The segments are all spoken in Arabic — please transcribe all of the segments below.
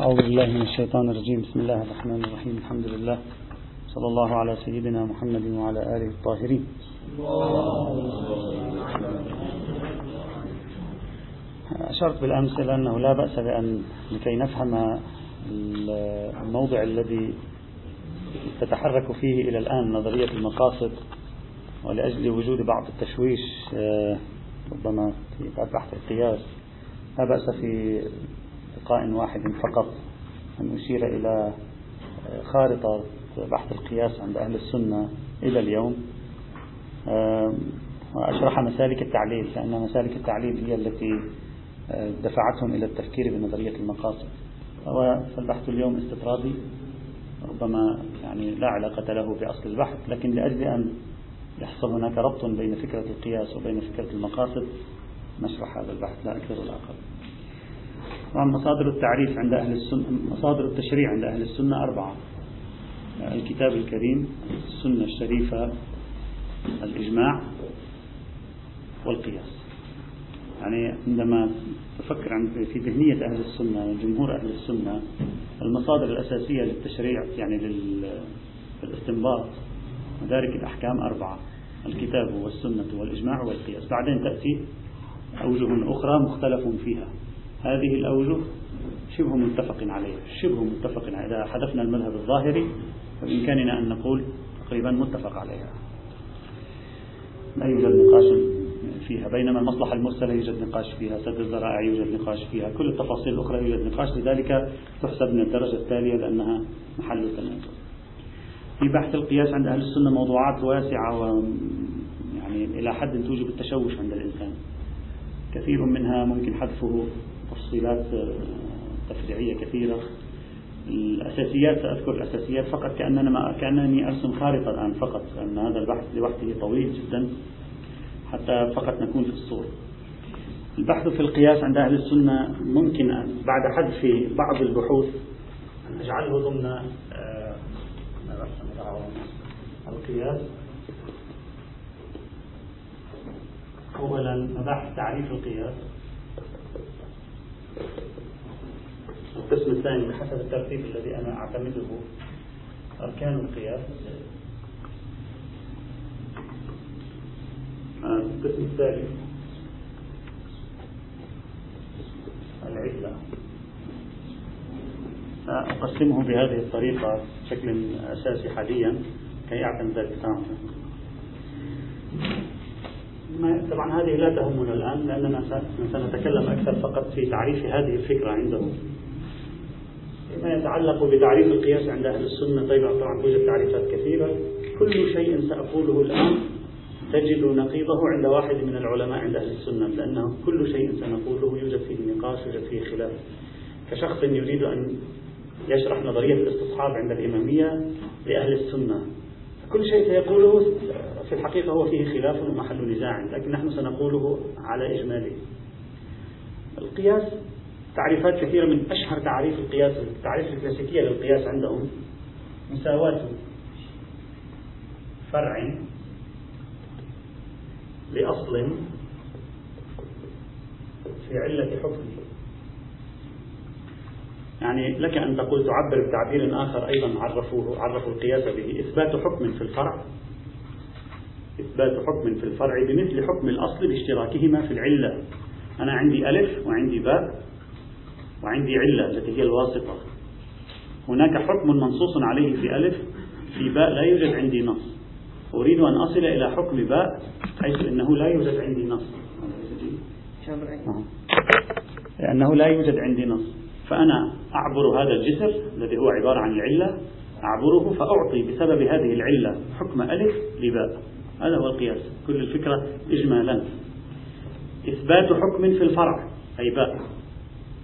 أعوذ بالله من الشيطان الرجيم. بسم الله الرحمن الرحيم. الحمد لله. صلى الله على سيدنا محمد وعلى آله الطاهرين. أشرت بالأمس إلى أنه لا بأس بأن لكي نفهم الموضع الذي تتحرك فيه إلى الآن نظرية المقاصد ولأجل وجود بعض التشويش آه، ربما في بحث القياس لا بأس في لقاء واحد فقط أن أشير إلى خارطة بحث القياس عند أهل السنة إلى اليوم. وأشرح مسالك التعليل لأن مسالك التعليل هي التي دفعتهم إلى التفكير بنظرية المقاصد. فالبحث اليوم استطرادي ربما يعني لا علاقة له بأصل البحث لكن لأجل أن يحصل هناك ربط بين فكرة القياس وبين فكرة المقاصد نشرح هذا البحث لا أكثر ولا أقل. طبعا مصادر التعريف عند أهل السنة مصادر التشريع عند أهل السنة أربعة. الكتاب الكريم السنة الشريفة الإجماع والقياس. يعني عندما تفكر في ذهنية أهل السنة وجمهور أهل السنة المصادر الأساسية للتشريع يعني للاستنباط مدارك الأحكام أربعة الكتاب والسنة والإجماع والقياس. بعدين تأتي أوجه أخرى مختلف فيها. هذه الأوجه شبه متفق عليها شبه متفق عليها. إذا حذفنا المذهب الظاهري فبإمكاننا أن نقول تقريبا متفق عليها. لا يوجد نقاش فيها بينما المصلحة المرسلة يوجد نقاش فيها سد الذرائع يوجد نقاش فيها كل التفاصيل الأخرى يوجد نقاش لذلك تحسب من الدرجة التالية لأنها محل التنازل. في بحث القياس عند أهل السنة موضوعات واسعة و يعني إلى حد توجب التشوش عند الإنسان. كثير منها ممكن حذفه تفصيلات تفريعية كثيرة. الأساسيات سأذكر الأساسيات فقط كأننا ما كأنني أرسم خارطة الآن فقط لأن هذا البحث لوحده طويل جدا حتى فقط نكون في الصورة. البحث في القياس عند أهل السنة ممكن بعد حذف بعض البحوث أن أجعله ضمن آه، القياس. أولا مباحث تعريف القياس. القسم الثاني بحسب الترتيب الذي أنا أعتمده أركان القياس. القسم الثالث العلة أقسمه بهذه الطريقة بشكل أساسي حاليا كي أعتمد ذلك طبعا هذه لا تهمنا الآن لأننا سنتكلم أكثر فقط في تعريف هذه الفكرة عندهم. فيما يتعلق بتعريف القياس عند أهل السنة طيب طبعا توجد تعريفات كثيرة. كل شيء سأقوله الآن تجد نقيضه عند واحد من العلماء عند أهل السنة لأنه كل شيء سنقوله يوجد فيه نقاش يوجد فيه خلاف. كشخص يريد أن يشرح نظرية الاستصحاب عند الإمامية لأهل السنة. كل شيء سيقوله في الحقيقة هو فيه خلاف ومحل نزاع لكن نحن سنقوله على إجماله. القياس تعريفات كثيرة من أشهر تعريف القياس التعريف الكلاسيكية للقياس عندهم مساواة فرع لأصل في علة حكم. يعني لك أن تقول تعبر بتعبير آخر أيضا عرفوه عرفوا القياس به. إثبات حكم في الفرع. إثبات حكم في الفرع بمثل حكم الأصل باشتراكهما في العلة. أنا عندي ألف وعندي باء وعندي علة التي هي الواسطة. هناك حكم منصوص عليه في ألف في باء لا يوجد عندي نص. أريد أن أصل إلى حكم باء حيث أنه لا يوجد عندي نص. لأنه لا يوجد عندي نص. فأنا أعبر هذا الجسر الذي هو عبارة عن العلة أعبره فأعطي بسبب هذه العلة حكم ألف لباء. هذا هو القياس. كل الفكرة إجمالا. إثبات حكم في الفرع أي باء.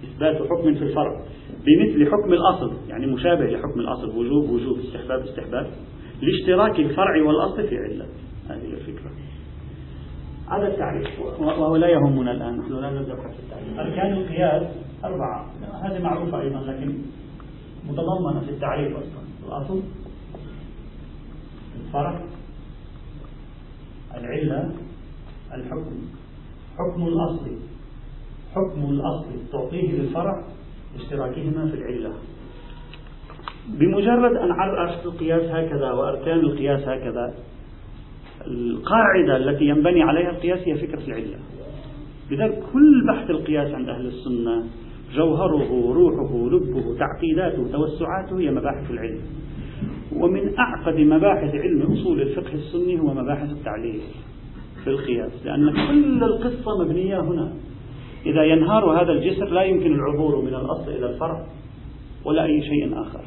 إثبات حكم في الفرع. بمثل حكم الأصل يعني مشابه لحكم الأصل وجوب وجوب استحباب استحباب. لاشتراك الفرع والأصل في علة. هذه الفكرة. هذا التعريف. وهو لا يهمنا الآن. نحن لا نبدأ في التعريف. أركان القياس أربعة. هذه معروفة أيضا لكن متضمنة في التعريف أصلا. الأصل الفرع العلة الحكم. حكم الأصل حكم الأصل تعطيه للفرع اشتراكهما في العلة. بمجرد أن عرفت القياس هكذا وأركان القياس هكذا القاعدة التي ينبني عليها القياس هي فكرة العلة. لذلك كل بحث القياس عند أهل السنة جوهره روحه لبه تعقيداته توسعاته هي مباحث العلم. ومن أعقد مباحث علم أصول الفقه السني هو مباحث التعليل في القياس لأن كل القصة مبنية هنا. إذا ينهار هذا الجسر لا يمكن العبور من الأصل إلى الفرع ولا أي شيء آخر.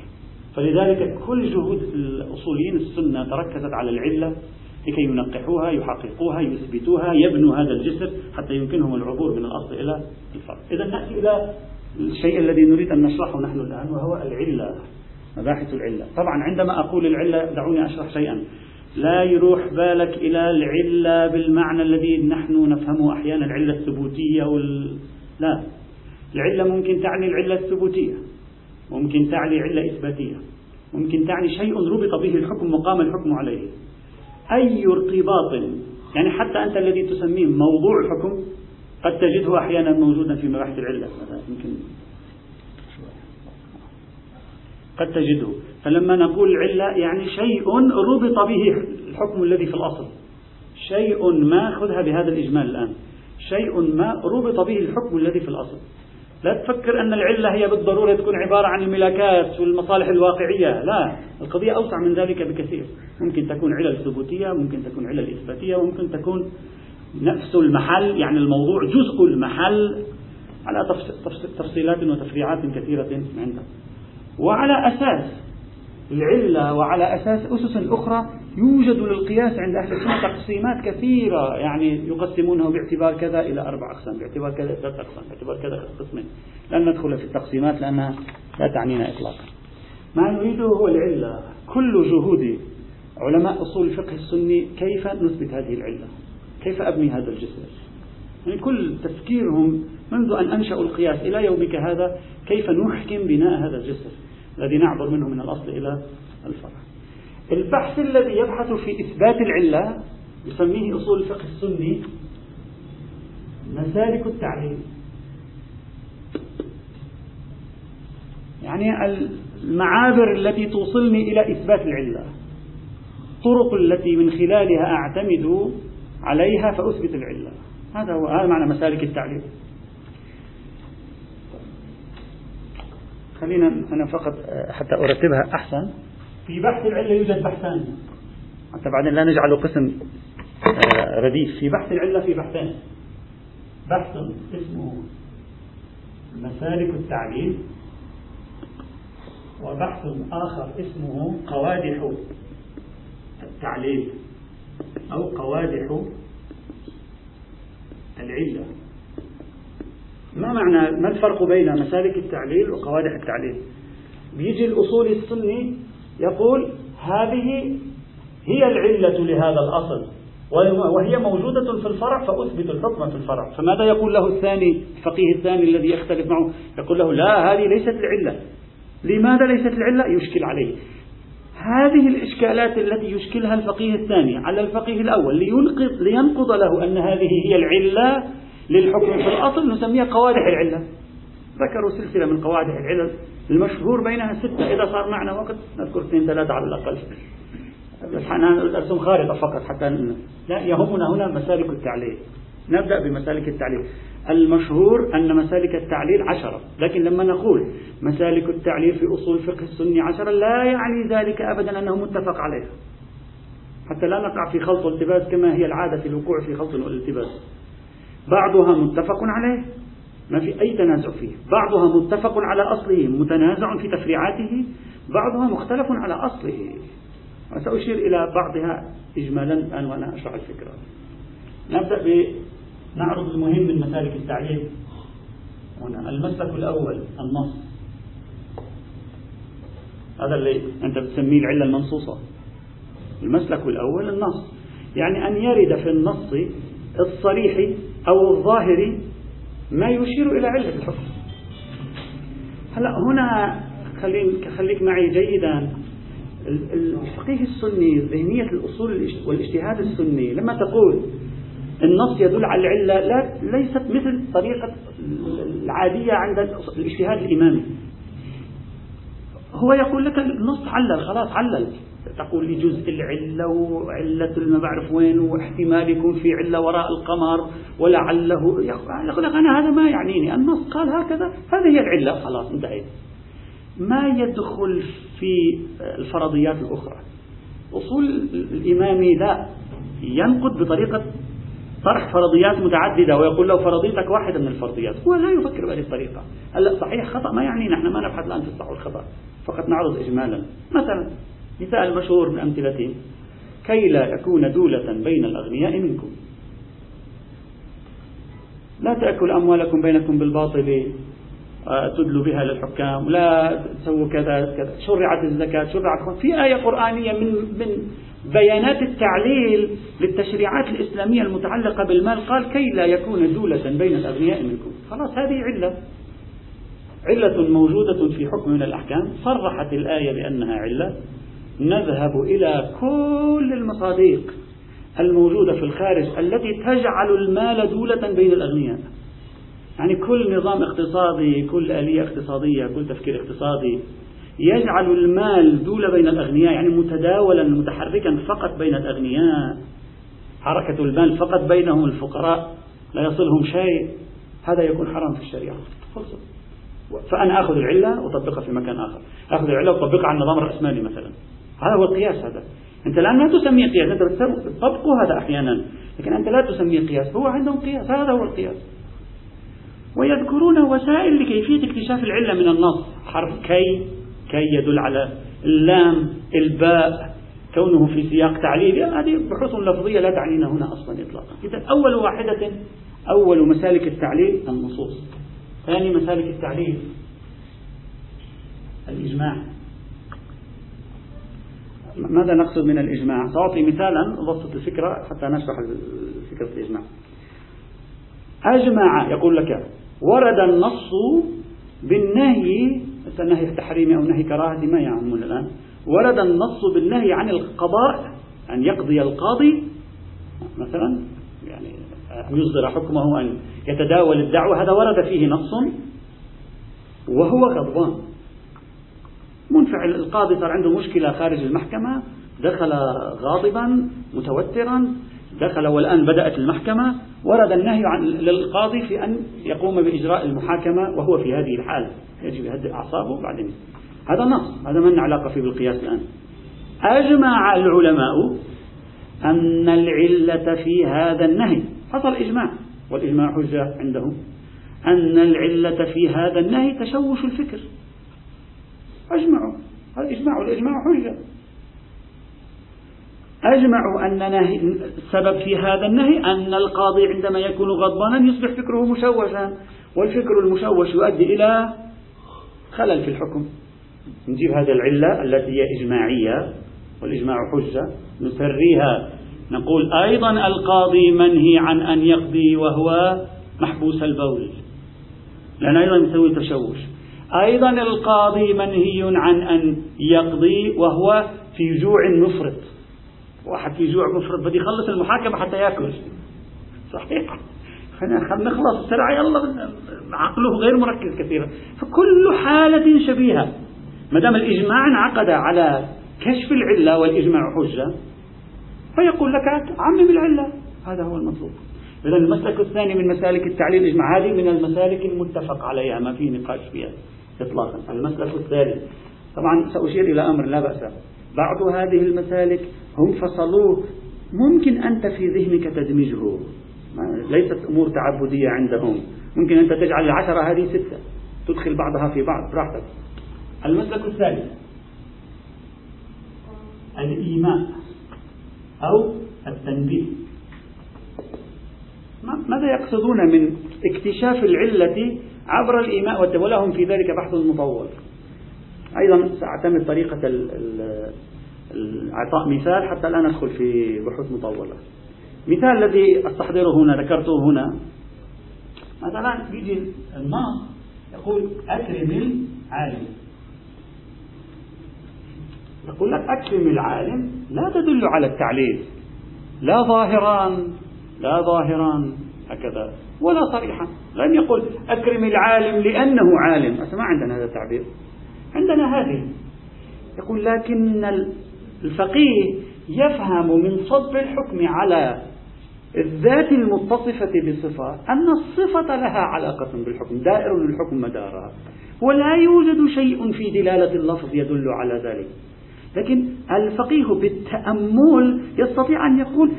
فلذلك كل جهود الأصوليين السنة تركزت على العلة لكي ينقحوها يحققوها يثبتوها يبنوا هذا الجسر حتى يمكنهم العبور من الأصل إلى الفرع. إذا نأتي إلى الشيء الذي نريد أن نشرحه نحن الآن وهو العلة مباحث العلة. طبعا عندما أقول العلة دعوني أشرح شيئا. لا يروح بالك إلى العلة بالمعنى الذي نحن نفهمه أحيانا العلة الثبوتية وال... لا. العلة ممكن تعني العلة الثبوتية ممكن تعني علة إثباتية ممكن تعني شيء ربط به الحكم وقام الحكم عليه. أي ارتباط يعني حتى أنت الذي تسميه موضوع الحكم قد تجده أحيانا موجودا في مباحث العلة. يمكن قد تجده. فلما نقول العلة يعني شيء ربط به الحكم الذي في الأصل. شيء ما خذها بهذا الإجمال الآن. شيء ما ربط به الحكم الذي في الأصل. لا تفكر أن العلة هي بالضرورة تكون عبارة عن الملاكات والمصالح الواقعية. لا القضية أوسع من ذلك بكثير. ممكن تكون علل ثبوتية ممكن تكون علل إثباتية وممكن تكون نفس المحل يعني الموضوع جزء المحل على تفصيلات وتفريعات كثيرة عنده وعلى أساس العلة وعلى أساس أسس أخرى يوجد للقياس عند أهل السنة تقسيمات كثيرة. يعني يقسمونه باعتبار كذا إلى أربع أقسام باعتبار كذا إلى ثلاث أقسام باعتبار كذا قسمين. لن ندخل في التقسيمات لأنها لا تعنينا إطلاقا. ما نريده هو العلة. كل جهود علماء أصول الفقه السني كيف نثبت هذه العلة؟ كيف أبني هذا الجسر يعني كل تفكيرهم منذ أن أنشأوا القياس إلى يومك هذا كيف نحكم بناء هذا الجسر الذي نعبر منه من الأصل إلى الفرع البحث الذي يبحث في إثبات العلة يسميه أصول الفقه السني مسالك التعليل يعني المعابر التي توصلني إلى إثبات العلة الطرق التي من خلالها أعتمد عليها فأثبت العلة. هذا هو هذا معنى مسالك التعليل خلينا أنا فقط حتى أرتبها أحسن. في بحث العلة يوجد بحثان. حتى بعدين لا نجعله قسم آه، رديف. في بحث العلة في بحثين بحث اسمه مسالك التعليل وبحث آخر اسمه قوادح التعليل أو قوادح العلة. ما معنى ما الفرق بين مسالك التعليل وقوادح التعليل؟ بيجي الأصول السني يقول هذه هي العلة لهذا الأصل وهي موجودة في الفرع فأثبت الحكم في الفرع. فماذا يقول له الثاني الفقيه الثاني الذي يختلف معه؟ يقول له لا هذه ليست العلة. لماذا ليست العلة؟ يشكل عليه. هذه الإشكالات التي يشكلها الفقيه الثاني على الفقيه الأول لينقض, لينقض له أن هذه هي العلة للحكم في الأصل نسميها قوادح العلة. ذكروا سلسلة من قوادح العلل المشهور بينها ستة. إذا صار معنا وقت نذكر اثنين ثلاثة على الأقل. بس أرسم خارطة فقط حتى لا يهمنا هنا مسالك التعليل. نبدأ بمسالك التعليل. المشهور أن مسالك التعليل عشرة. لكن لما نقول مسالك التعليل في أصول الفقه السني عشرة لا يعني ذلك أبدا أنه متفق عليها حتى لا نقع في خلط والتباس كما هي العادة في الوقوع في خلط والالتباس. بعضها متفق عليه ما في أي تنازع فيه. بعضها متفق على أصله متنازع في تفريعاته. بعضها مختلف على أصله. وسأشير إلى بعضها إجمالا الآن وأنا أشرح الفكرة. نبدأ بنعرض المهم من مسالك التعليم. هنا المسلك الأول النص. هذا اللي أنت بتسميه العلة المنصوصة. المسلك الأول النص. يعني أن يرد في النص الصريح أو الظاهر ما يشير إلى علة الحكم. هلا هنا خليك معي جيدا. الفقيه السني ذهنية الأصول والإجتهاد السني لما تقول النص يدل على العلة لا ليست مثل طريقة العادية عند الاجتهاد الإمامي. هو يقول لك النص علل خلاص علل. تقول لي جزء العلة وعلة ما بعرف وين واحتمال يكون في علة وراء القمر ولعله يقول لك أنا هذا ما يعنيني. النص قال هكذا هذه هي العلة. خلاص انتهيت. ما يدخل في الفرضيات الأخرى. أصول الإمامي لا ينقد بطريقة طرح فرضيات متعددة ويقول له فرضيتك واحدة من الفرضيات. هو لا يفكر بهذه الطريقة. هلا صحيح خطأ ما يعني نحن ما نبحث الآن في الصح والخطأ فقط نعرض إجمالا. مثلا مثال مشهور من أمثلته كي لا يكون دولة بين الأغنياء منكم. لا تأكل أموالكم بينكم بالباطل آه، تدلوا بها للحكام لا تسووا كذا كذا. شرعت الزكاة شرعت في آية قرآنية من من بيانات التعليل للتشريعات الإسلامية المتعلقة بالمال. قال كي لا يكون دولة بين الأغنياء منكم. خلاص هذه علة. علة موجودة في حكم من الأحكام. صرحت الآية بأنها علة. نذهب إلى كل المصادق الموجودة في الخارج التي تجعل المال دولة بين الأغنياء. يعني كل نظام اقتصادي كل آلية اقتصادية كل تفكير اقتصادي يجعل المال دولة بين الأغنياء يعني متداولا متحركا فقط بين الأغنياء. حركة المال فقط بينهم الفقراء لا يصلهم شيء. هذا يكون حرام في الشريعة. خلصت فأنا أخذ العلة وأطبقها في مكان آخر. أخذ العلة وأطبقها على النظام الرأسمالي مثلا. هذا هو القياس هذا. أنت الآن لا تسميه قياس أنت تطبقه هذا أحيانا. لكن أنت لا تسميه قياس هو عندهم قياس. هذا هو القياس. ويذكرون وسائل لكيفية اكتشاف العلة من النص. حرف كي كي يدل على اللام الباء كونه في سياق تعليلي هذه بحوث لفظية لا تعنينا هنا أصلا إطلاقا. إذا أول واحدة أول مسالك التعليل النصوص. ثاني مسالك التعليل الإجماع. ماذا نقصد من الإجماع؟ سأعطي مثالا أبسط الفكرة حتى نشرح فكرة الإجماع. أجمع يقول لك ورد النص بالنهي النهي التحريمي أو نهي كراهة ما يعمون الآن. ورد النص بالنهي عن القضاء أن يقضي القاضي مثلا يعني يصدر حكمه أن يتداول الدعوة. هذا ورد فيه نص وهو غضبان. منفعل القاضي صار عنده مشكلة خارج المحكمة. دخل غاضبا متوترا. دخل والآن بدأت المحكمة. ورد النهي عن للقاضي في أن يقوم بإجراء المحاكمة وهو في هذه الحال يجب يهدئ أعصابه بعدين. هذا نص. هذا من علاقة فيه بالقياس الآن. أجمع العلماء أن العلة في هذا النهي. حصل إجماع. والإجماع حجة عندهم. أن العلة في هذا النهي تشوش الفكر. أجمعوا. هذا إجماع. والإجماع حجة. أجمعوا أن السبب في هذا النهي أن القاضي عندما يكون غضبانا يصبح فكره مشوشا والفكر المشوش يؤدي إلى خلل في الحكم. نجيب هذه العلة التي هي إجماعية والإجماع حجة نسريها نقول أيضا القاضي منهي عن أن يقضي وهو محبوس البول. لأن أيضا يسوي تشوش. أيضا القاضي منهي عن أن يقضي وهو في جوع مفرط. واحد في جوع مفرط بده يخلص المحاكمة حتى يأكل. صحيح. خلينا نخلص بسرعة يلا عقله غير مركز كثيرا. فكل حالة شبيهة. ما دام الإجماع انعقد على كشف العلة والإجماع حجة فيقول لك عمم العلة. هذا هو المطلوب. إذا المسلك الثاني من مسالك التعليل الإجماع هذه من المسالك المتفق عليها ما في نقاش فيها إطلاقا. المسلك الثالث. طبعا سأشير إلى أمر لا بأس بعض هذه المسالك هم فصلوه. ممكن أنت في ذهنك تدمجه. ليست أمور تعبدية عندهم. ممكن أنت تجعل العشرة هذه ستة. تدخل بعضها في بعض. براحتك. المسلك الثالث الإيماء أو التنبيه. ماذا يقصدون من اكتشاف العلة عبر الإيماء ولهم في ذلك بحث مطول. أيضا سأعتمد طريقة إعطاء مثال حتى لا ندخل في بحوث مطولة. مثال الذي أستحضره هنا ذكرته هنا. مثلا يجي النص يقول أكرم العالم. يقول لك أكرم العالم لا تدل على التعليل. لا ظاهرا لا ظاهرا هكذا. ولا صريحا. لم يقل أكرم العالم لأنه عالم. ما عندنا هذا التعبير. عندنا هذه. يقول لكن الفقيه يفهم من صب الحكم على الذات المتصفة بصفة أن الصفة لها علاقة بالحكم دائر الحكم مدارها. ولا يوجد شيء في دلالة اللفظ يدل على ذلك. لكن الفقيه بالتأمل يستطيع أن يقول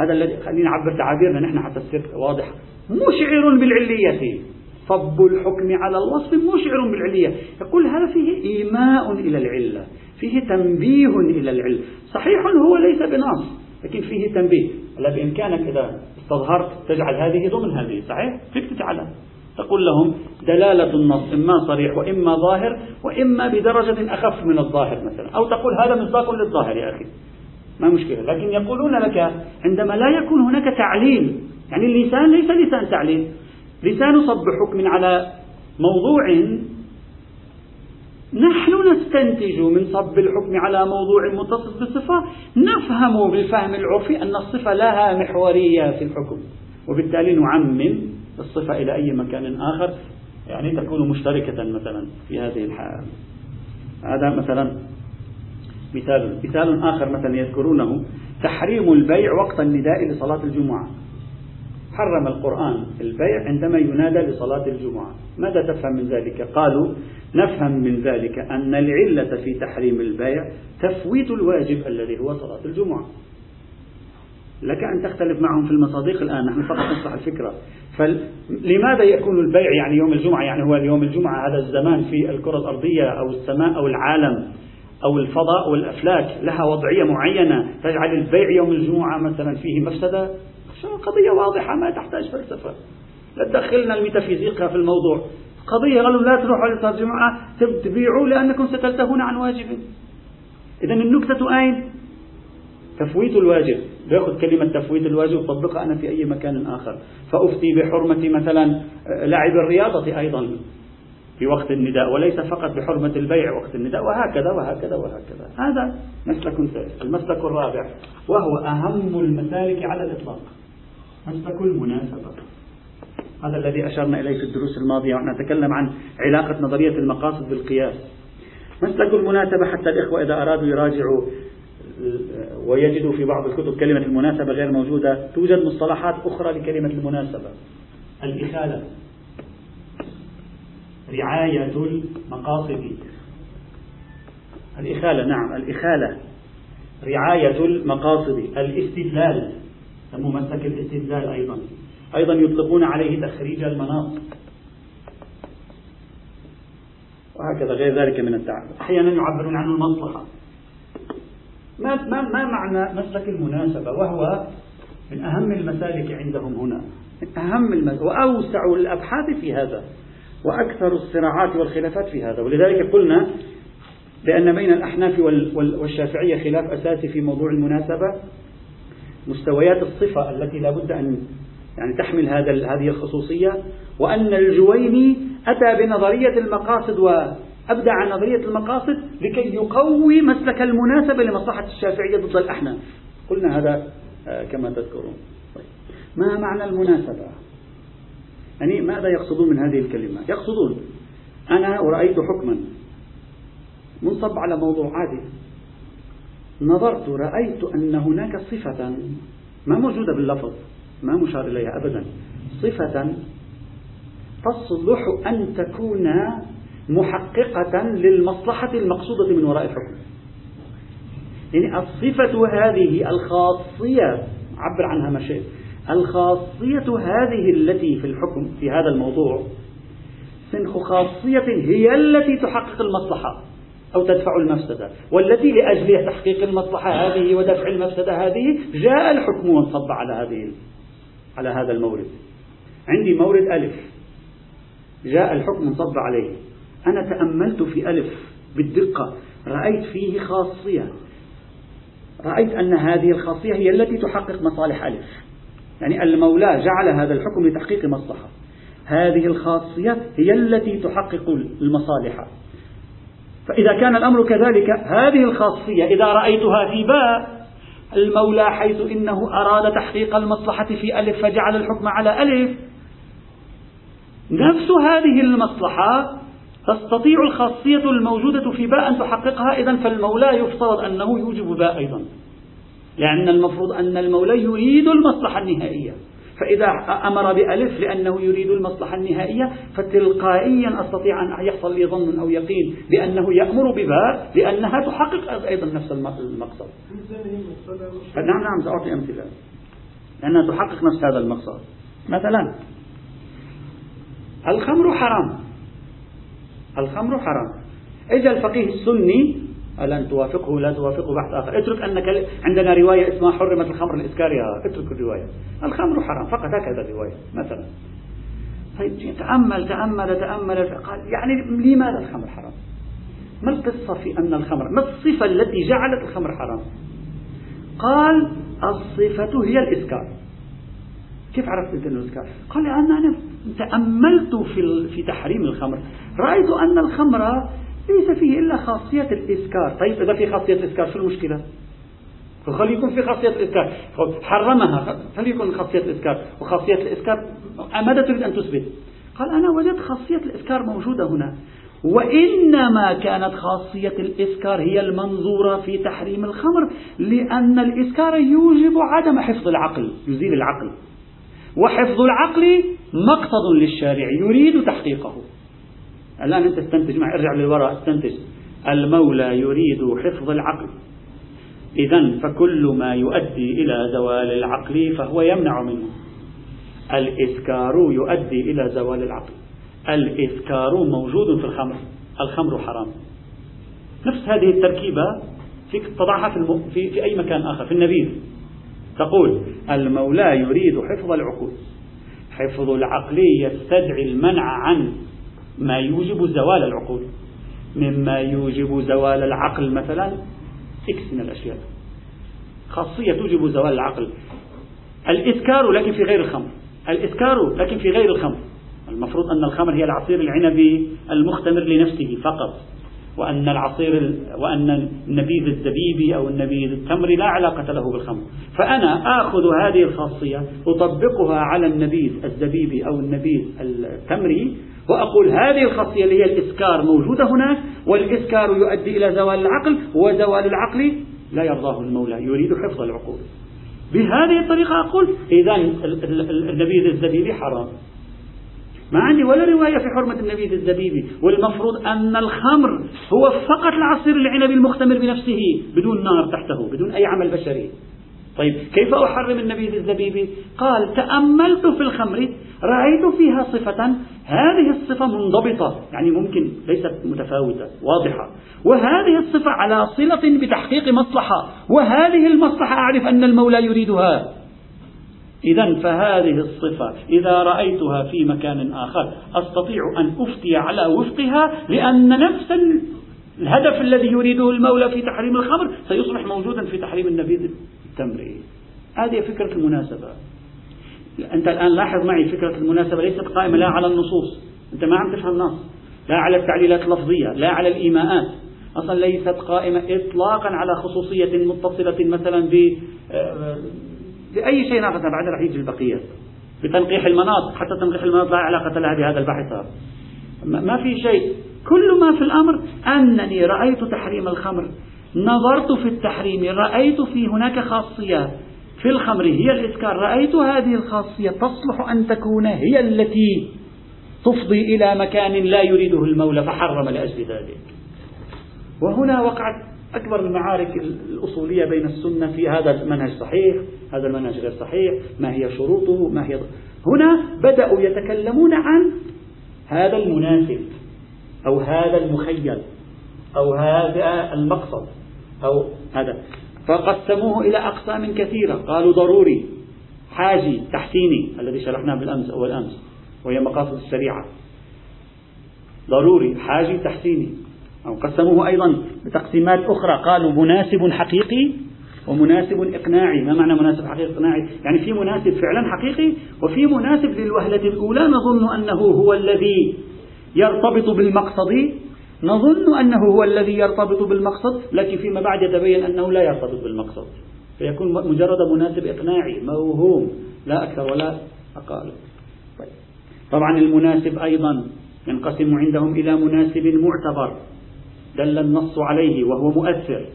هذا الذي خلينا نعبر تعابيرنا نحن حتى تصير واضح مشعر بالعلية. صب الحكم على الوصف مشعر بالعلية. يقول هذا فيه إيماء إلى العلة فيه تنبيه إلى العلة. صحيح هو ليس بنص لكن فيه تنبيه. هلا بإمكانك إذا استظهرت تجعل هذه ضمن هذه صحيح؟ فيك تجعلها تقول لهم دلالة النص إما صريح وإما ظاهر وإما بدرجة أخف من الظاهر مثلا. أو تقول هذا مصداق للظاهر يا أخي. ما مشكلة. لكن يقولون لك عندما لا يكون هناك تعليل يعني اللسان ليس لسان تعليل. لسان صب حكم على موضوع نحن نستنتج من صب الحكم على موضوع متصف بالصفة. نفهم بالفهم العرفي أن الصفة لها محورية في الحكم وبالتالي نعمم الصفة إلى أي مكان آخر. يعني تكون مشتركة مثلا في هذه الحالة هذا مثلا مثال مثال آخر مثلا يذكرونه تحريم البيع وقت النداء لصلاة الجمعة. حرم القرآن البيع عندما ينادى لصلاة الجمعة. ماذا تفهم من ذلك؟ قالوا نفهم من ذلك أن العلة في تحريم البيع تفويت الواجب الذي هو صلاة الجمعة. لك أن تختلف معهم في المصادق الآن نحن فقط نشرح الفكرة. فلماذا يكون البيع يعني يوم الجمعة؟ يعني هو اليوم الجمعة هذا الزمان في الكرة الأرضية أو السماء أو العالم أو الفضاء والأفلاك لها وضعية معينة. تجعل البيع يوم الجمعة مثلا فيه مفسدة؟ قضية واضحة؟ ما تحتاج فلسفة. لا تدخلنا الميتافيزيقا في الموضوع. قضية قالوا لا تروحوا على الجمعة تبيعوا لأنكم ستلتهون عن واجب. إذا النكتة أين؟ تفويت الواجب. باخذ كلمة تفويت الواجب وطبقها أنا في أي مكان آخر. فأفتي بحرمة مثلا لعب الرياضة أيضا. في وقت النداء وليس فقط بحرمة البيع وقت النداء. وهكذا وهكذا وهكذا. هذا مسلك ثالث المسلك الرابع وهو أهم المسالك على الإطلاق. مسلك المناسبة هذا الذي أشرنا إليه في الدروس الماضية ونتكلم عن علاقة نظرية المقاصد بالقياس. مسلك المناسبة حتى الإخوة إذا أرادوا يراجعوا ويجدوا في بعض الكتب كلمة المناسبة غير موجودة. توجد مصطلحات أخرى لكلمة المناسبة. الإخالة. رعاية المقاصد. الإخالة نعم الإخالة. رعاية المقاصد. الاستدلال. سموه مسلك الاستدلال أيضا. أيضا يطلقون عليه تخريج المناص وهكذا غير ذلك من التعبير أحيانا يعبرون عنه المصلحة ما, ما, ما معنى مسلك المناسبة؟ وهو من أهم المسالك عندهم هنا. من أهم المسالك وأوسع الأبحاث في هذا. وأكثر الصراعات والخلافات في هذا. ولذلك قلنا بأن بين الأحناف والشافعية خلاف أساسي في موضوع المناسبة. مستويات الصفة التي لا بد أن يعني تحمل هذا هذه الخصوصية وأن الجويني أتى بنظرية المقاصد وأبدع نظرية المقاصد لكي يقوي مسلك المناسبة لمصلحة الشافعية ضد الأحناف. قلنا هذا آه، كما تذكرون. طيب. ما معنى المناسبة؟ يعني ماذا يقصدون من هذه الكلمة؟ يقصدون أنا رأيت حكما منصب على موضوع عادي نظرت رأيت أن هناك صفة ما موجودة باللفظ ما مشار إليها أبدا. صفة تصلح أن تكون محققة للمصلحة المقصودة من وراء الحكم. يعني الصفة هذه الخاصية عبر عنها ما شئت الخاصية هذه التي في الحكم في هذا الموضوع سنخ خاصية هي التي تحقق المصلحة. أو تدفع المفسدة. والتي لأجل تحقيق المصلحة هذه ودفع المفسدة هذه جاء الحكم وانصب على هذه على هذا المورد. عندي مورد ألف. جاء الحكم انصب عليه. أنا تأملت في ألف بالدقة. رأيت فيه خاصية. رأيت أن هذه الخاصية هي التي تحقق مصالح ألف. يعني المولى جعل هذا الحكم لتحقيق مصلحة. هذه الخاصية هي التي تحقق المصالح. فإذا كان الأمر كذلك هذه الخاصية إذا رأيتها في باء المولى حيث إنه أراد تحقيق المصلحة في ألف فجعل الحكم على ألف. نفس هذه المصلحة تستطيع الخاصية الموجودة في باء أن تحققها إذا فالمولى يفترض أنه يوجب باء أيضا. لأن المفروض أن المولى يريد المصلحة النهائية. فإذا أمر بألف لأنه يريد المصلحة النهائية فتلقائيا أستطيع أن يحصل لي ظن أو يقين بأنه يأمر بباء لأنها تحقق أيضا نفس المقصد. نعم نعم سأعطي أمثلة. لأنها تحقق نفس هذا المقصد. مثلا الخمر حرام. الخمر حرام. إذا الفقيه السني ألا توافقه لا توافقه بحث آخر. اترك أنك عندنا رواية اسمها حرمت الخمر الإسكارية. اترك الرواية. الخمر حرام فقط هكذا الرواية مثلا. طيب تأمل تأمل تأمل قال يعني لماذا الخمر حرام؟ ما القصة في أن الخمر ما الصفة التي جعلت الخمر حرام؟ قال الصفة هي الإسكار. كيف عرفت أنه الإسكار؟ قال أنا تأملت في في تحريم الخمر. رأيت أن الخمر ليس فيه إلا خاصية الإسكار طيب إذا في خاصية الإسكار شو المشكلة؟ فخلي يكون في خاصية الإسكار حرمها. فليكن خاصية الإسكار وخاصية الإسكار ماذا تريد أن تثبت. قال أنا وجدت خاصية الإسكار موجودة هنا. وإنما كانت خاصية الإسكار هي المنظورة في تحريم الخمر لأن الإسكار يوجب عدم حفظ العقل يزيل العقل. وحفظ العقل مقصد للشارع يريد تحقيقه. الآن أنت استنتج معي ارجع للوراء استنتج. المولى يريد حفظ العقل. إذا فكل ما يؤدي إلى زوال العقل فهو يمنع منه. الإسكار يؤدي إلى زوال العقل. الإسكار موجود في الخمر. الخمر حرام. نفس هذه التركيبة فيك تضعها في, الم... في, في أي مكان آخر في النبيذ. تقول المولى يريد حفظ العقول. حفظ العقل يستدعي المنع عن ما يوجب زوال العقول مما يوجب زوال العقل مثلا إكس من الأشياء. خاصية توجب زوال العقل. الإسكار لكن في غير الخمر. الإسكار لكن في غير الخمر. المفروض أن الخمر هي العصير العنبي المختمر لنفسه فقط. وأن العصير وأن النبيذ الزبيبي أو النبيذ التمري لا علاقة له بالخمر. فأنا آخذ هذه الخاصية أطبقها على النبيذ الزبيبي أو النبيذ التمري وأقول هذه الخاصية اللي هي الإسكار موجودة هناك والإسكار يؤدي إلى زوال العقل وزوال العقل لا يرضاه المولى يريد حفظ العقول. بهذه الطريقة أقول إذا النبيذ الزبيبي حرام. ما عندي ولا رواية في حرمة النبيذ الزبيبي والمفروض أن الخمر هو فقط العصير العنبي المختمر بنفسه بدون نار تحته بدون أي عمل بشري. طيب كيف أحرم النبيذ الزبيبي قال تأملت في الخمر رأيت فيها صفة هذه الصفة منضبطة يعني ممكن ليست متفاوتة واضحة. وهذه الصفة على صلة بتحقيق مصلحة وهذه المصلحة أعرف أن المولى يريدها. إذا فهذه الصفة إذا رأيتها في مكان آخر أستطيع أن أفتي على وفقها لأن نفس الهدف الذي يريده المولى في تحريم الخمر سيصبح موجودا في تحريم النبيذ التمري هذه فكرة المناسبة. أنت الآن لاحظ معي فكرة المناسبة ليست قائمة لا على النصوص. أنت ما عم تفهم نص لا على التعليلات اللفظية لا على الإيماءات. أصلا ليست قائمة إطلاقا على خصوصية متصلة مثلا ب آه، بأي شيء آخر. بعدين راح يجي البقية. بتنقيح المناط. حتى تنقيح المناط لا علاقة لها بهذا البحث ما في شيء. كل ما في الأمر أنني رأيت تحريم الخمر. نظرت في التحريم رأيت في هناك خاصية في الخمر هي الإسكار رأيت هذه الخاصية تصلح أن تكون هي التي تفضي إلى مكان لا يريده المولى فحرم لأجل ذلك. وهنا وقعت أكبر المعارك الأصولية بين السنة في هذا المنهج صحيح هذا المنهج غير صحيح ما هي شروطه ما هي هنا بدأوا يتكلمون عن هذا المناسب أو هذا المخيل أو هذا المقصد. أو هذا. فقسموه إلى أقسام كثيرة. قالوا ضروري حاجي تحسيني الذي شرحناه بالأمس أول أمس وهي مقاصد الشريعة. ضروري حاجي تحسيني. أو قسموه أيضا بتقسيمات أخرى. قالوا مناسب حقيقي ومناسب إقناعي. ما معنى مناسب حقيقي إقناعي؟ يعني في مناسب فعلا حقيقي وفي مناسب للوهلة الأولى. نظن أنه هو الذي يرتبط بالمقصد نظن أنه هو الذي يرتبط بالمقصد لكن فيما بعد يتبين أنه لا يرتبط بالمقصد. فيكون مجرد مناسب إقناعي موهوم لا أكثر ولا أقل. طيب. طبعا المناسب أيضا ينقسم عندهم إلى مناسب معتبر دل النص عليه وهو مؤثر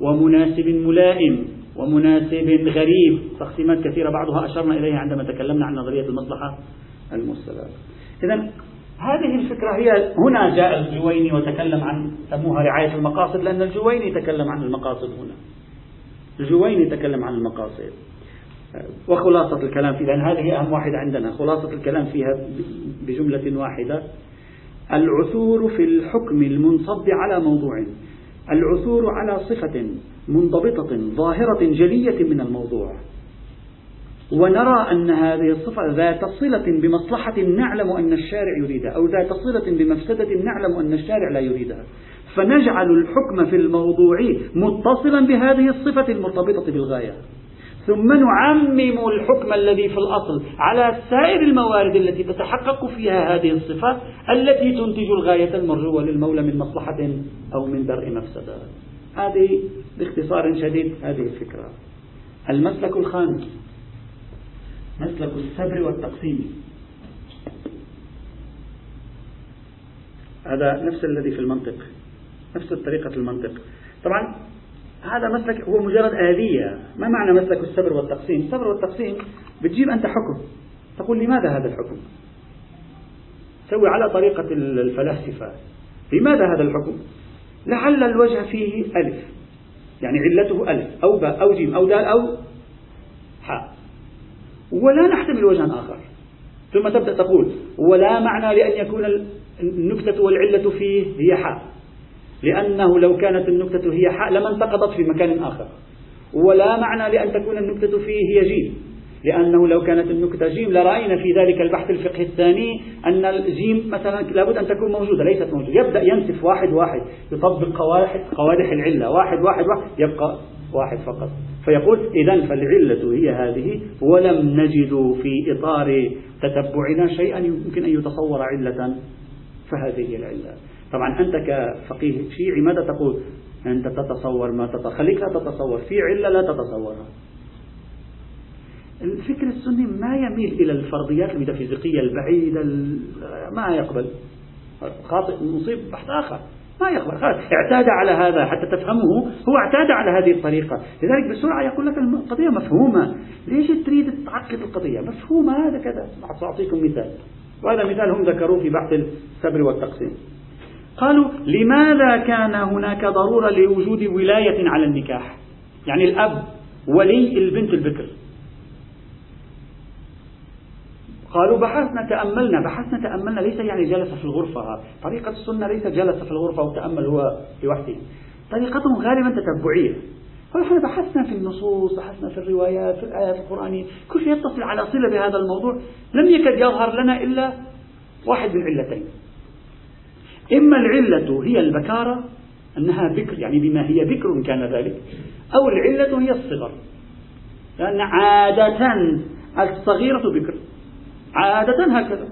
ومناسب ملائم ومناسب غريب. تقسيمات كثيرة بعضها أشرنا إليها عندما تكلمنا عن نظرية المصلحة المرسلة. إذا هذه الفكرة هي هنا جاء الجويني وتكلم عن سموها رعاية المقاصد لأن الجويني تكلم عن المقاصد هنا. الجويني تكلم عن المقاصد. وخلاصة الكلام فيها لأن هذه أهم واحدة عندنا. خلاصة الكلام فيها بجملة واحدة. العثور في الحكم المنصب على موضوع. العثور على صفة منضبطة ظاهرة جلية من الموضوع. ونرى أن هذه الصفة ذات صلة بمصلحة نعلم أن الشارع يريدها أو ذات صلة بمفسدة نعلم أن الشارع لا يريدها. فنجعل الحكم في الموضوع متصلا بهذه الصفة المرتبطة بالغاية. ثم نعمم الحكم الذي في الأصل على سائر الموارد التي تتحقق فيها هذه الصفة التي تنتج الغاية المرجوة للمولى من مصلحة أو من درء مفسدة. هذه باختصار شديد هذه الفكرة. المسلك الخامس. مسلك السبر والتقسيم. هذا نفس الذي في المنطق. نفس طريقة المنطق. طبعا هذا مسلك هو مجرد آلية. ما معنى مسلك السبر والتقسيم؟ السبر والتقسيم بتجيب أنت حكم. تقول لماذا هذا الحكم؟ سوي على طريقة الفلاسفة. لماذا هذا الحكم؟ لعل الوجه فيه ألف. يعني علته ألف. أو باء أو جيم أو دال أو ولا نحتمل وجها آخر. ثم تبدأ تقول ولا معنى لأن يكون النكتة والعلة فيه هي حاء. لأنه لو كانت النكتة هي حاء لما انتقضت في مكان آخر. ولا معنى لأن تكون النكتة فيه هي جيم. لأنه لو كانت النكتة جيم لرأينا في ذلك البحث الفقهي الثاني أن الجيم مثلا لابد أن تكون موجودة ليست موجودة. يبدأ ينسف واحد واحد يطبق قوادح العلة. واحد واحد واحد يبقى واحد فقط. فيقول إذا فالعلة هي هذه ولم نجد في إطار تتبعنا شيئا يمكن أن يتصور علة فهذه هي العلة. طبعا أنت كفقيه شيعي ماذا تقول؟ أنت تتصور ما تتصور خليك لا تتصور في علة لا تتصورها. الفكر السني ما يميل إلى الفرضيات الميتافيزيقية البعيدة ما يقبل. خاطئ مصيب بحث آخر. ما يقبل خلاص اعتاد على هذا حتى تفهمه. هو اعتاد على هذه الطريقة. لذلك بسرعة يقول لك القضية مفهومة. ليش تريد تعقد القضية؟ مفهومة. هذا كذا. سأعطيكم مثال. وهذا مثال هم ذكروه في بحث السبر والتقسيم. قالوا لماذا كان هناك ضرورة لوجود ولاية على النكاح؟ يعني الأب ولي البنت البكر. قالوا بحثنا تأملنا بحثنا تأملنا ليس يعني جلس في الغرفة. طريقة السنة ليس جلس في الغرفة وتأمل هو لوحده. طريقتهم غالبا تتبعية. فنحن بحثنا في النصوص بحثنا في الروايات في الآيات القرآنية. كل شيء يتصل على صلة بهذا الموضوع. لم يكد يظهر لنا إلا واحد من علتين. إما العلة هي البكارة أنها بكر يعني بما هي بكر كان ذلك أو العلة هي الصغر. لأن عادة الصغيرة بكر. عادة هكذا.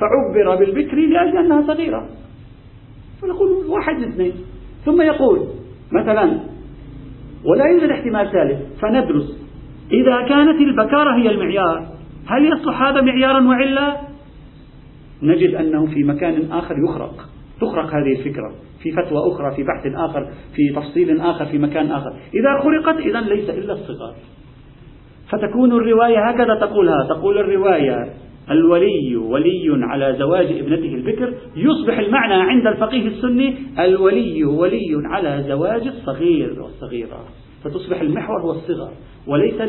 فعبر بالبكر لأجل أنها صغيرة. فنقول واحد اثنين. ثم يقول مثلا ولا يوجد احتمال ثالث فندرس. إذا كانت البكارة هي المعيار هل يصلح هذا معيارا وعلا نجد أنه في مكان آخر يخرق. تخرق هذه الفكرة. في فتوى أخرى في بحث آخر في تفصيل آخر في مكان آخر. إذا خرقت إذا ليس إلا الصغار. فتكون الرواية هكذا تقولها. تقول الرواية الولي ولي على زواج ابنته البكر يصبح المعنى عند الفقيه السني الولي ولي على زواج الصغير والصغيرة. فتصبح المحور هو الصغر وليس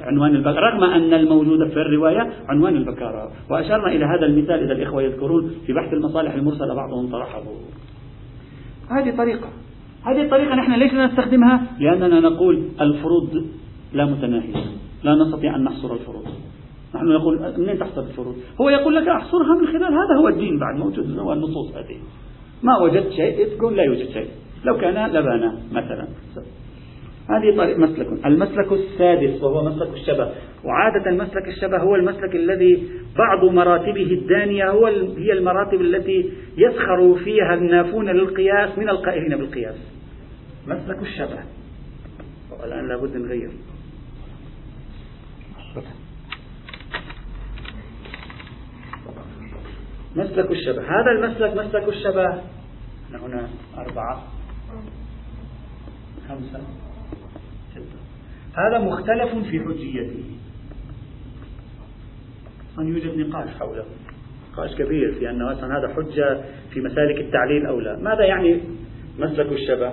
عنوان البكارة. رغم أن الموجود في الرواية عنوان البكارة. وأشرنا إلى هذا المثال إذا الإخوة يذكرون في بحث المصالح المرسلة بعضهم طرحه. هذه طريقة. هذه الطريقة نحن ليش نستخدمها؟ لأننا نقول الفروض لا متناهية. لا نستطيع أن نحصر الفروض. نحن نقول منين تحصل الفروض؟ هو يقول لك أحصرها من خلال هذا هو الدين بعد موجود هو النصوص هذه. ما وجدت شيء تقول لا يوجد شيء. لو كان لبانا مثلا. هذه طريق مسلك. المسلك السادس وهو مسلك الشبه. وعادة مسلك الشبه هو المسلك الذي بعض مراتبه الدانية هو هي المراتب التي يسخر فيها النافون للقياس من القائلين بالقياس. مسلك الشبه. والآن لابد نغير. مسلك الشبه. هذا المسلك مسلك الشبه. هنا أربعة. خمسة. ستة. هذا مختلف في حجيته. أن يوجد نقاش حوله. نقاش كبير في أن مثلا هذا حجة في مسالك التعليل أو لا. ماذا يعني مسلك الشبه؟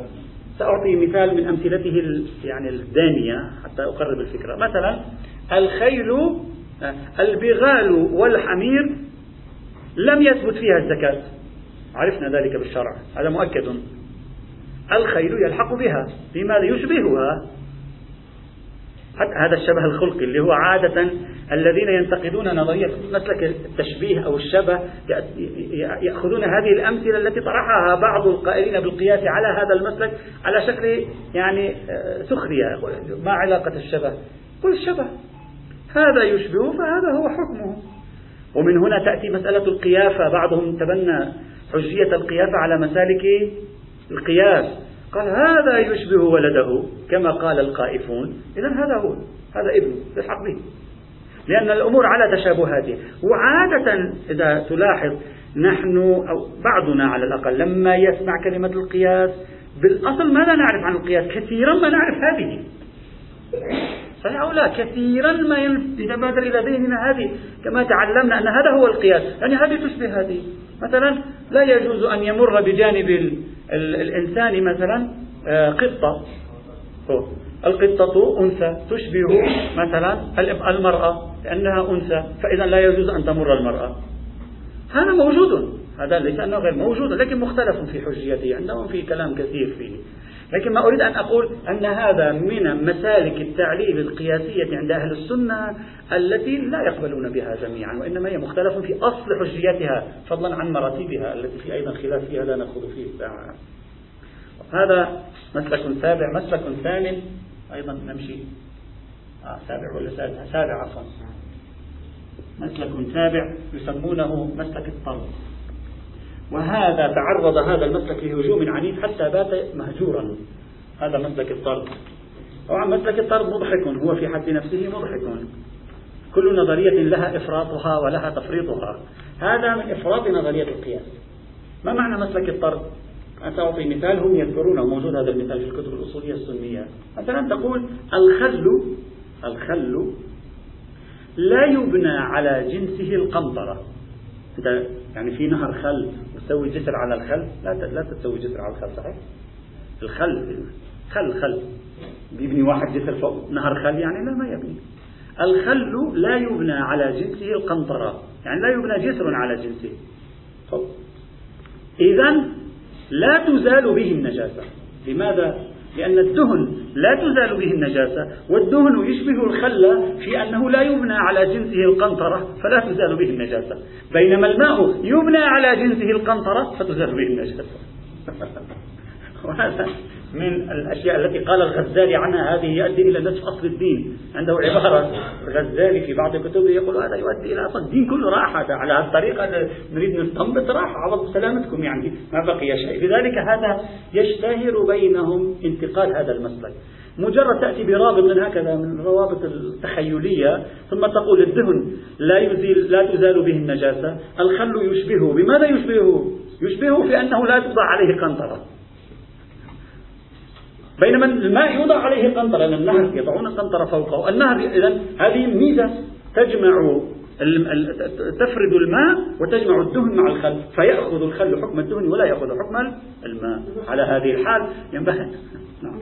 سأعطي مثال من أمثلته يعني الدانية حتى أقرب الفكرة. مثلا الخيل البغال والحمير لم يثبت فيها الزكاة. عرفنا ذلك بالشرع هذا مؤكد. الخيل يلحق بها لماذا يشبهها. هذا الشبه الخلقي اللي هو عادة الذين ينتقدون نظرية مسلك التشبيه أو الشبه يأخذون هذه الأمثلة التي طرحها بعض القائلين بالقياس على هذا المسلك على شكل يعني آه، سخرية ما علاقة الشبه؟ قل الشبه. هذا يشبه فهذا هو حكمه. ومن هنا تأتي مسألة القيافة بعضهم تبنى حجية القيافة على مسالك القياس. قال هذا يشبه ولده كما قال القائفون. إذا هذا هو هذا ابنه يلحق به. لأن الأمور على تشابهاته. وعادة إذا تلاحظ نحن أو بعضنا على الأقل لما يسمع كلمة القياس بالأصل ماذا نعرف عن القياس كثيرا ما نعرف هذه. صحيح أو لا كثيرا ما يتبادر إلى ذهننا هذه كما تعلمنا أن هذا هو القياس. يعني هذه تشبه هذه. مثلا لا يجوز أن يمر بجانب ال ال الإنسان مثلا آه، قطة. القطة أنثى تشبه مثلا المرأة لأنها أنثى فإذا لا يجوز أن تمر المرأة. هذا موجود. هذا ليس أنه غير موجود لكن مختلف في حجيته عندهم في كلام كثير فيه. لكن ما أريد أن أقول أن هذا من مسالك التعليل القياسية عند أهل السنة التي لا يقبلون بها جميعا وإنما هي مختلف في أصل حجيتها فضلا عن مراتبها التي في أيضا خلاف فيها لا نخوض فيه. الساعة هذا مسلك سابع. مسلك ثامن أيضا نمشي. آه سابع ولا سابع سابع عفوا. مسلك سابع يسمونه مسلك الطرد وهذا تعرض هذا المسلك لهجوم عنيف حتى بات مهجورا. هذا مسلك الطرد. طبعا مسلك الطرد مضحك هو في حد نفسه مضحك. كل نظرية لها إفراطها ولها تفريطها. هذا من إفراط نظرية القياس. ما معنى مسلك الطرد؟ سأعطي مثال هم يذكرونه موجود هذا المثال في الكتب الأصولية السنية. مثلا تقول الخل الخل لا يبنى على جنسه القنطرة. أنت يعني في نهر خل وتسوي جسر على الخل؟ لا لا تسوي جسر على الخل صحيح؟ الخل خل خل. بيبني واحد جسر فوق نهر خل يعني؟ لا ما يبني. الخل لا يبنى على جنسه القنطرة يعني لا يبنى جسر على جنسه. إذا لا تزال به النجاسة. لماذا؟ لأن الدهن لا تزال به النجاسة والدهن يشبه الخل في أنه لا يبنى على جنسه القنطرة فلا تزال به النجاسة. بينما الماء يبنى على جنسه القنطرة فتزال به النجاسة. وهذا من الأشياء التي قال الغزالي عنها هذه يؤدي إلى نصف أصل الدين عنده عبارة الغزالي في بعض كتبه يقول هذا يؤدي إلى أصل الدين كله راح على هذه الطريقة نريد نستنبط راح عوض سلامتكم يعني ما بقي شيء لذلك هذا يشتهر بينهم انتقاد هذا المسلك مجرد تأتي برابط من هكذا من الروابط التخيلية ثم تقول الدهن لا يزيل لا تزال به النجاسة الخل يشبهه. بماذا يشبهه؟ يشبهه في أنه لا توضع عليه قنطرة. بينما الماء يوضع عليه قنطرة لأن النهر يضعون قنطرة فوقه. النهر إذا هذه ميزة تجمع تفرد الماء وتجمع الدهن مع الخل فيأخذ الخل حكم الدهن ولا يأخذ حكم الماء. على هذه الحال ينبغي نعم.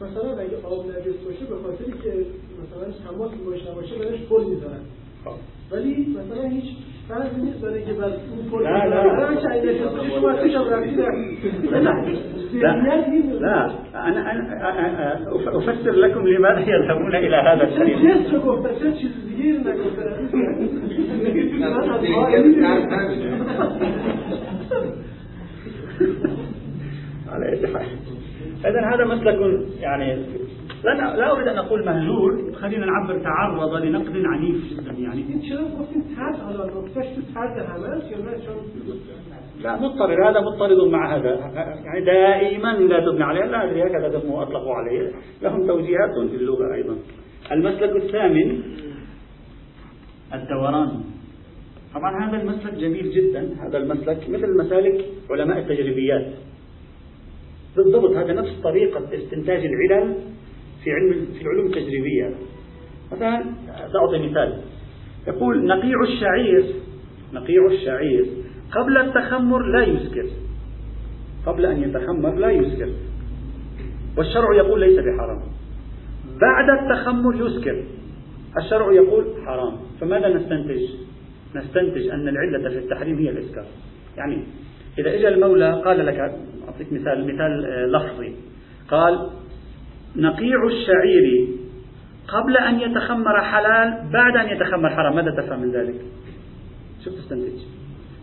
مثلا اگه آب نجس باشه به خاطری که مثلا تماس باش نباشه بهش پل میذارن ولی مثلا هیچ پل لا لا لا. أنا أنا أفسر لكم لماذا يذهبون إلى هذا الشيء. على إذا هذا مسلك يعني لا لا أريد أن أقول مهجور. خلينا نعبر تعرض لنقد عنيف جدا يعني. لا مضطرد هذا مضطرد مع هذا. يعني دائما لا تبنى عليه. لا أدري هكذا أطلقوا عليه. لهم توجيهات في اللغة أيضا. المسلك الثامن. الدوران. طبعا هذا المسلك جميل جدا. هذا المسلك مثل مسالك علماء التجريبيات. بالضبط هذا نفس طريقة استنتاج العلل. في علم في العلوم التجريبية. مثلا سأعطي مثال. يقول نقيع الشعير نقيع الشعير قبل التخمر لا يسكر. قبل أن يتخمر لا يسكر. والشرع يقول ليس بحرام. بعد التخمر يسكر. الشرع يقول حرام. فماذا نستنتج؟ نستنتج أن العلة في التحريم هي الإسكار. يعني إذا إجا المولى قال لك أعطيك مثال مثال آه، لفظي. قال نقيع الشعير قبل أن يتخمر حلال بعد أن يتخمر حرام. ماذا تفهم من ذلك؟ شو تستنتج؟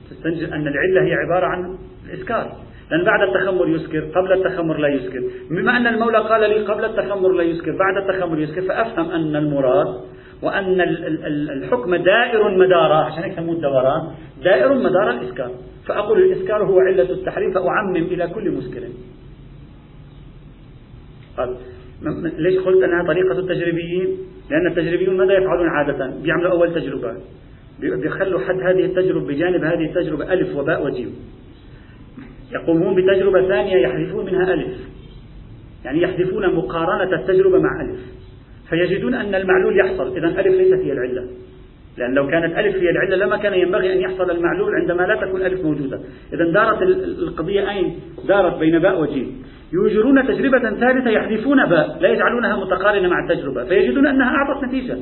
تستنتج أن العلة هي عبارة عن الإسكار. لأن بعد التخمر يسكر قبل التخمر لا يسكر. بما أن المولى قال لي قبل التخمر لا يسكر بعد التخمر يسكر فأفهم أن المراد وأن الحكم دائر مدار عشان هيك الدوران دائر مدار الإسكار. فأقول الإسكار هو علة التحريم فأعمم إلى كل مسكر. ليش قلت أنها طريقة التجريبيين؟ لأن التجريبيون ماذا يفعلون عادة؟ بيعملوا أول تجربة. بيخلوا حد هذه التجربة بجانب هذه التجربة ألف وباء وجيم. يقومون بتجربة ثانية يحذفون منها ألف. يعني يحذفون مقارنة التجربة مع ألف. فيجدون أن المعلول يحصل. إذا ألف ليست هي العلة. لأن لو كانت ألف هي العلة لما كان ينبغي أن يحصل المعلول عندما لا تكون ألف موجودة. إذا دارت القضية أين؟ دارت بين باء وجيم. يوجرون تجربة ثالثة يحذفون باء لا يجعلونها متقارنة مع التجربة فيجدون أنها أعطت نتيجة.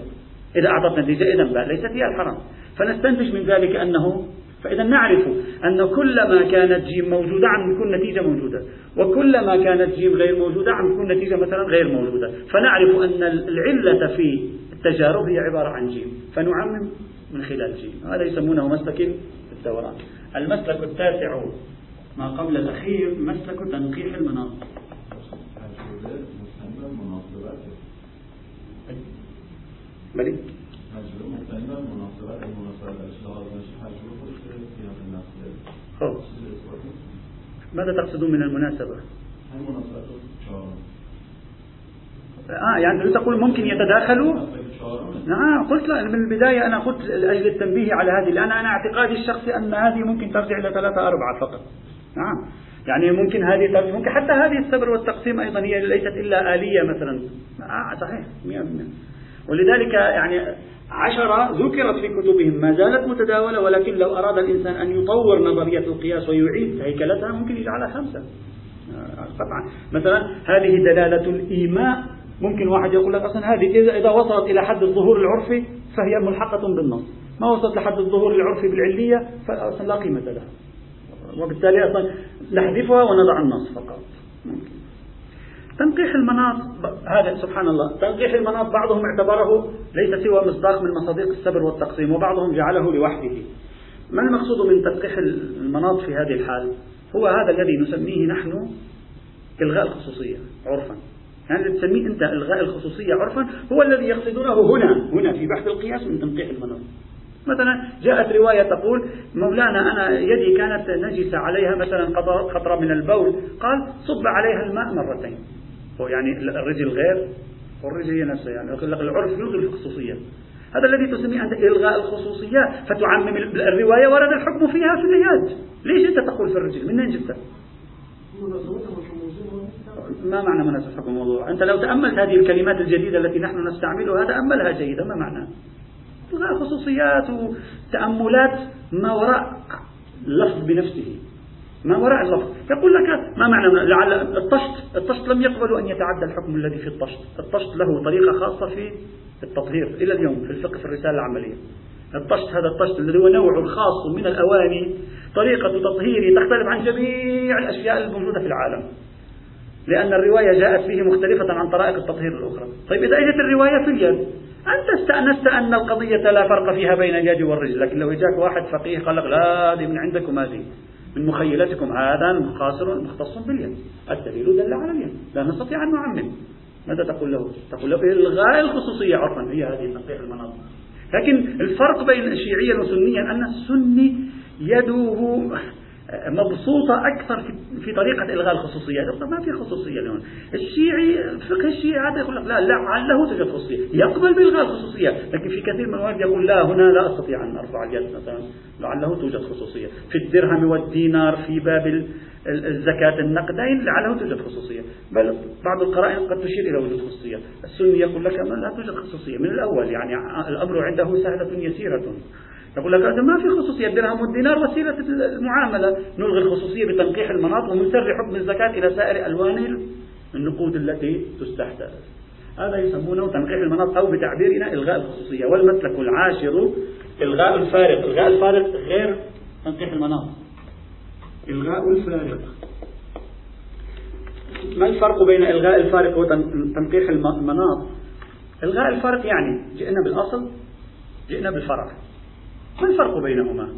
إذا أعطت نتيجة إذا باء ليست هي الحرام. فنستنتج من ذلك أنه فإذا نعرف أن كلما كانت جيم موجودة عم يكون نتيجة موجودة وكلما كانت جيم غير موجودة عم يكون نتيجة مثلا غير موجودة. فنعرف أن العلة في التجارب هي عبارة عن جيم. فنعمم من خلال جيم. هذا يسمونه مسلك الدوران. المسلك التاسع ما قبل الأخير مسلك تنقيح المناط بلي؟ ماذا تقصدون من المناسبة؟ آه يعني تقول ممكن يتداخلوا؟ نعم قلت لا من البداية أنا قلت لأجل التنبيه على هذه لأن أنا اعتقادي الشخصي أن هذه ممكن ترجع إلى ثلاثة أربعة فقط. نعم. يعني ممكن هذه ممكن حتى هذه الصبر والتقسيم أيضا هي ليست إلا آلية مثلا. آه صحيح 100% ولذلك يعني عشرة ذكرت في كتبهم ما زالت متداولة ولكن لو أراد الإنسان أن يطور نظرية القياس ويعيد هيكلتها ممكن يجعلها خمسة. آه، طبعا. مثلا هذه دلالة الإيماء ممكن واحد يقول لك أصلا هذه إذا إذا وصلت إلى حد الظهور العرفي فهي ملحقة بالنص. ما وصلت لحد الظهور العرفي بالعلية فأصلا لا قيمة لها. وبالتالي أصلا نحذفها ونضع النص فقط. ممكن. تنقيح المناط هذا سبحان الله. تنقيح المناط بعضهم اعتبره ليس سوى مصداق من مصادق السبر والتقسيم وبعضهم جعله لوحده. ما المقصود من تنقيح المناط في هذه الحال؟ هو هذا الذي نسميه نحن إلغاء الخصوصية عرفا. يعني تسميه أنت إلغاء الخصوصية عرفا هو الذي يقصدونه هنا هنا في بحث القياس من تنقيح المناط مثلا جاءت رواية تقول مولانا أنا يدي كانت نجسة عليها مثلا قطرة من البول. قال صب عليها الماء مرتين. هو يعني الرجل غير والرجل هي نفسها يعني العرف يلغي الخصوصية. هذا الذي تسميه أنت إلغاء الخصوصيات فتعمم الرواية ورد الحكم فيها في اليد ليش أنت تقول في الرجل؟ من أين جبتها ما معنى مناسبة حكم الموضوع؟ أنت لو تأملت هذه الكلمات الجديدة التي نحن نستعملها تأملها جيدا ما معنى؟ إلغاء خصوصيات وتأملات ما وراء اللفظ بنفسه. ما وراء اللفظ. يقول لك ما معنى؟ لعل الطشت الطشت لم يقبلوا أن يتعدى الحكم الذي في الطشت. الطشت له طريقة خاصة في التطهير إلى اليوم في الفقه في الرسالة العملية. الطشت هذا الطشت الذي هو نوع خاص من الأواني طريقة تطهيره تختلف عن جميع الأشياء الموجودة في العالم. لأن الرواية جاءت فيه مختلفة عن طرائق التطهير الأخرى. طيب إذا أجت الرواية في اليد أنت استأنست أن القضية لا فرق فيها بين اليد والرجل لكن لو جاك واحد فقيه قال لك لا هذه من عندكم هذه من مخيلتكم هذا قاصر مختص باليد. الدليل دل على اليد لا نستطيع أن نعمم. ماذا تقول له؟ تقول له إلغاء الخصوصية عرفا هي هذه تنقيح المناطق. لكن الفرق بين شيعيا وسنيا أن السني يده مبسوطة أكثر في طريقة إلغاء الخصوصيات. ما في خصوصية اليوم؟ الشيعي فقه الشيعي هذا يقول لك لا لعله توجد خصوصية يقبل بإلغاء الخصوصية. لكن في كثير من المواد يقول لا هنا لا أستطيع أن أرفع اليد مثلا. لعله توجد خصوصية. في الدرهم والدينار في باب الزكاة النقدين لعله توجد خصوصية. بل بعض القرائن قد تشير إلى وجود خصوصية. السني يقول لك لا توجد خصوصية. من الأول يعني الأمر عنده سهلة يسيرة. يقول لك هذا ما في خصوصية. الدرهم والدينار وسيلة المعاملة. نلغي الخصوصية بتنقيح المناط ومنسر حكم الزكاة إلى سائر ألوان النقود التي تستحدث. هذا يسمونه تنقيح المناط أو بتعبيرنا إلغاء الخصوصية. والمسلك العاشر إلغاء الفارق. إلغاء الفارق غير تنقيح المناط إلغاء الفارق. ما الفرق بين إلغاء الفارق وتنقيح المناط إلغاء الفارق يعني جئنا بالأصل جئنا بالفرع ما الفرق بينهما؟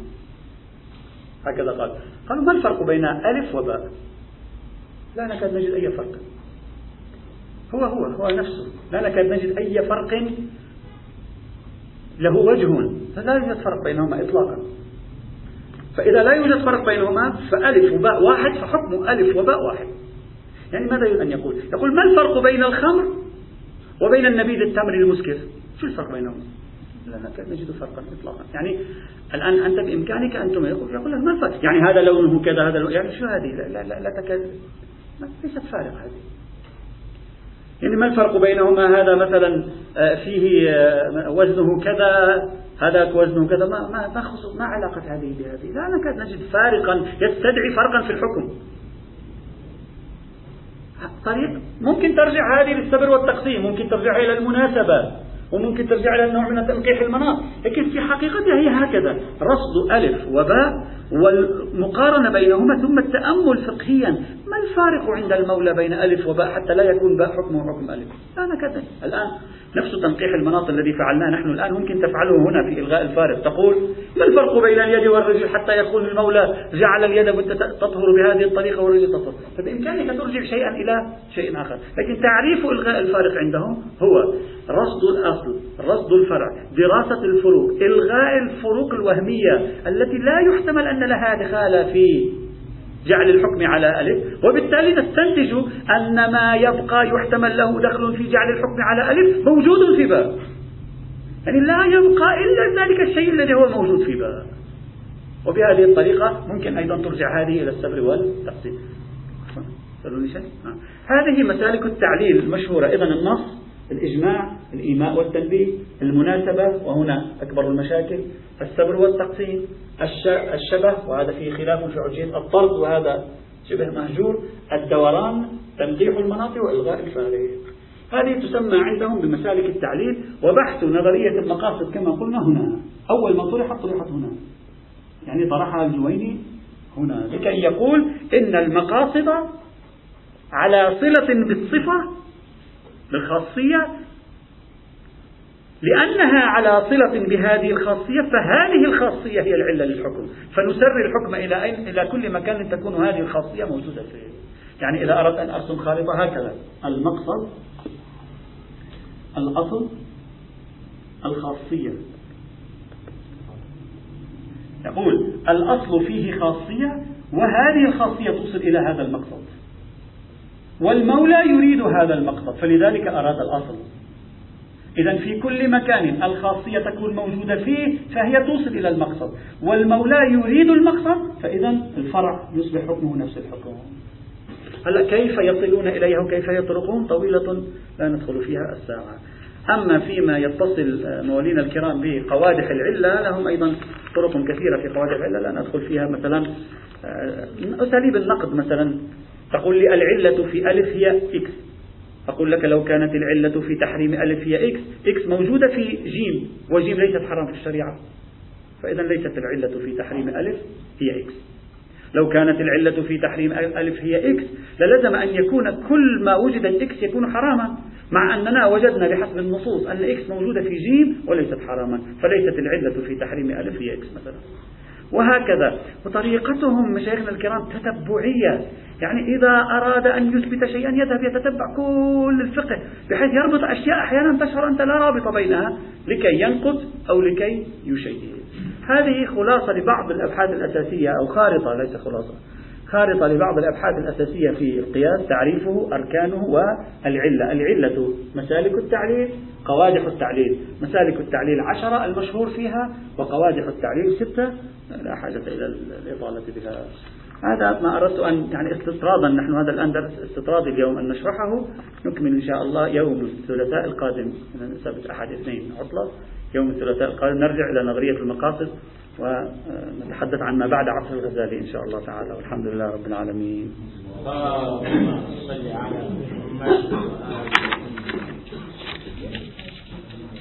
هكذا قال. قالوا ما الفرق بين ألف وباء؟ لا نكاد نجد أي فرق. هو هو هو نفسه. لا نكاد نجد أي فرق له وجه. لا يوجد فرق بينهما إطلاقا. فإذا لا يوجد فرق بينهما فألف وباء واحد فحكم ألف وباء واحد. يعني ماذا يريد أن يقول؟ يقول ما الفرق بين الخمر وبين النبيذ التمر المسكر؟ شو الفرق بينهما؟ لا نجد فرقا اطلاقا؟ يعني الآن أنت بإمكانك أن يقول يقول لك ما الفرق يعني هذا لونه كذا هذا لونه يعني شو هذه؟ لا لا لا, لا تكاد ليست فارقة هذه. يعني ما الفرق بينهما؟ هذا مثلا آه، فيه آه، وزنه كذا هذاك وزنه كذا. ما ما ما, ما علاقة هذه بهذه؟ لا نكاد نجد فارقا يستدعي فرقا في الحكم. طريق ممكن ترجع هذه للسبر والتقسيم ممكن ترجع إلى المناسبة. وممكن ترجع إلى نوع من تنقيح المناط. لكن في حقيقتها هي هكذا. رصد ألف وباء والمقارنة بينهما ثم التأمل فقهيا. ما الفارق عند المولى بين ألف وباء حتى لا يكون باء حكمه حكم ألف؟ أنا كذا. الآن نفس تنقيح المناط الذي فعلناه نحن الآن ممكن تفعله هنا في إلغاء الفارق تقول ما الفرق بين اليد والرجل حتى يكون المولى جعل اليد تطهر بهذه الطريقة والرجل تطهر؟ فبإمكانك ترجع شيئا إلى شيء آخر. لكن تعريف إلغاء الفارق عندهم هو رصد الأصل رصد الفرع دراسة الفروق إلغاء الفروق الوهمية التي لا يحتمل أن لها دخال في جعل الحكم على ألف. وبالتالي نستنتج أن ما يبقى يحتمل له دخل في جعل الحكم على ألف موجود في باء يعني لا يبقى إلا ذلك الشيء الذي هو موجود في باء وبهذه الطريقة ممكن أيضا ترجع هذه إلى السبر والتقسيم. هذه مسالك التعليل المشهورة إذا النص. الإجماع الإيماء والتنبيه المناسبة وهنا أكبر المشاكل السبر والتقسيم الشبه وهذا فيه خلاف في عجية الطرد وهذا شبه مهجور الدوران تمديح المناطق وإلغاء الفارق هذه تسمى عندهم بمسالك التعليل وبحث نظرية المقاصد كما قلنا هنا. أول ما طرحت طرحت هنا. يعني طرحها الجويني هنا لكي يقول إن المقاصد على صلة بالصفة بالخاصية. لأنها على صلة بهذه الخاصية فهذه الخاصية هي العلة للحكم. فنسر الحكم إلى أين؟ إلى كل مكان تكون هذه الخاصية موجودة فيه. يعني إذا أردت أن أرسم خارطة هكذا المقصد الأصل الخاصية. يقول الأصل فيه خاصية وهذه الخاصية توصل إلى هذا المقصد. والمولى يريد هذا المقصد فلذلك أراد الأصل. إذا في كل مكان الخاصية تكون موجودة فيه فهي توصل إلى المقصد. والمولى يريد المقصد فإذا الفرع يصبح حكمه نفس الحكم. هلا كيف يصلون إليها وكيف يطرقون؟ طويلة لا ندخل فيها الساعة. أما فيما يتصل موالينا الكرام بقوادح العلة لهم أيضا طرق كثيرة في قوادح العلة لا ندخل فيها مثلا آه، أساليب النقد مثلا. تقول لي العلة في ألف هي X. أقول لك لو كانت العلة في تحريم ألف هي X X موجودة في جيم وجيم ليست حرام في الشريعة. فإذا ليست العلة في تحريم ألف هي X. لو كانت العلة في تحريم ألف هي X للزم أن يكون كل ما وجد X يكون حراما مع أننا وجدنا بحسب النصوص أن X موجودة في جيم وليست حراما فليست العلة في تحريم ألف هي X مثلا. وهكذا. وطريقتهم مشايخنا الكرام تتبعية. يعني إذا أراد أن يثبت شيئا يذهب يتتبع كل الفقه بحيث يربط أشياء أحيانا تشعر أنت لا رابط بينها لكي ينقض أو لكي يشيد هذه خلاصة لبعض الأبحاث الأساسية أو خارطة ليس خلاصة. خارطة لبعض الأبحاث الأساسية في القياس تعريفه أركانه والعلة. العلة مسالك التعليل قوادح التعليل. مسالك التعليل عشرة المشهور فيها وقوادح التعليل ستة. لا حاجة إلى الإطالة بها. هذا ما أردت أن يعني استطرادا نحن هذا الآن درس استطرادي اليوم أن نشرحه. نكمل إن شاء الله يوم الثلاثاء القادم. سبت أحد اثنين عطلة. يوم الثلاثاء القادم. نرجع إلى نظرية المقاصد ونتحدث عن ما بعد عصر الغزالي إن شاء الله تعالى. والحمد لله رب العالمين.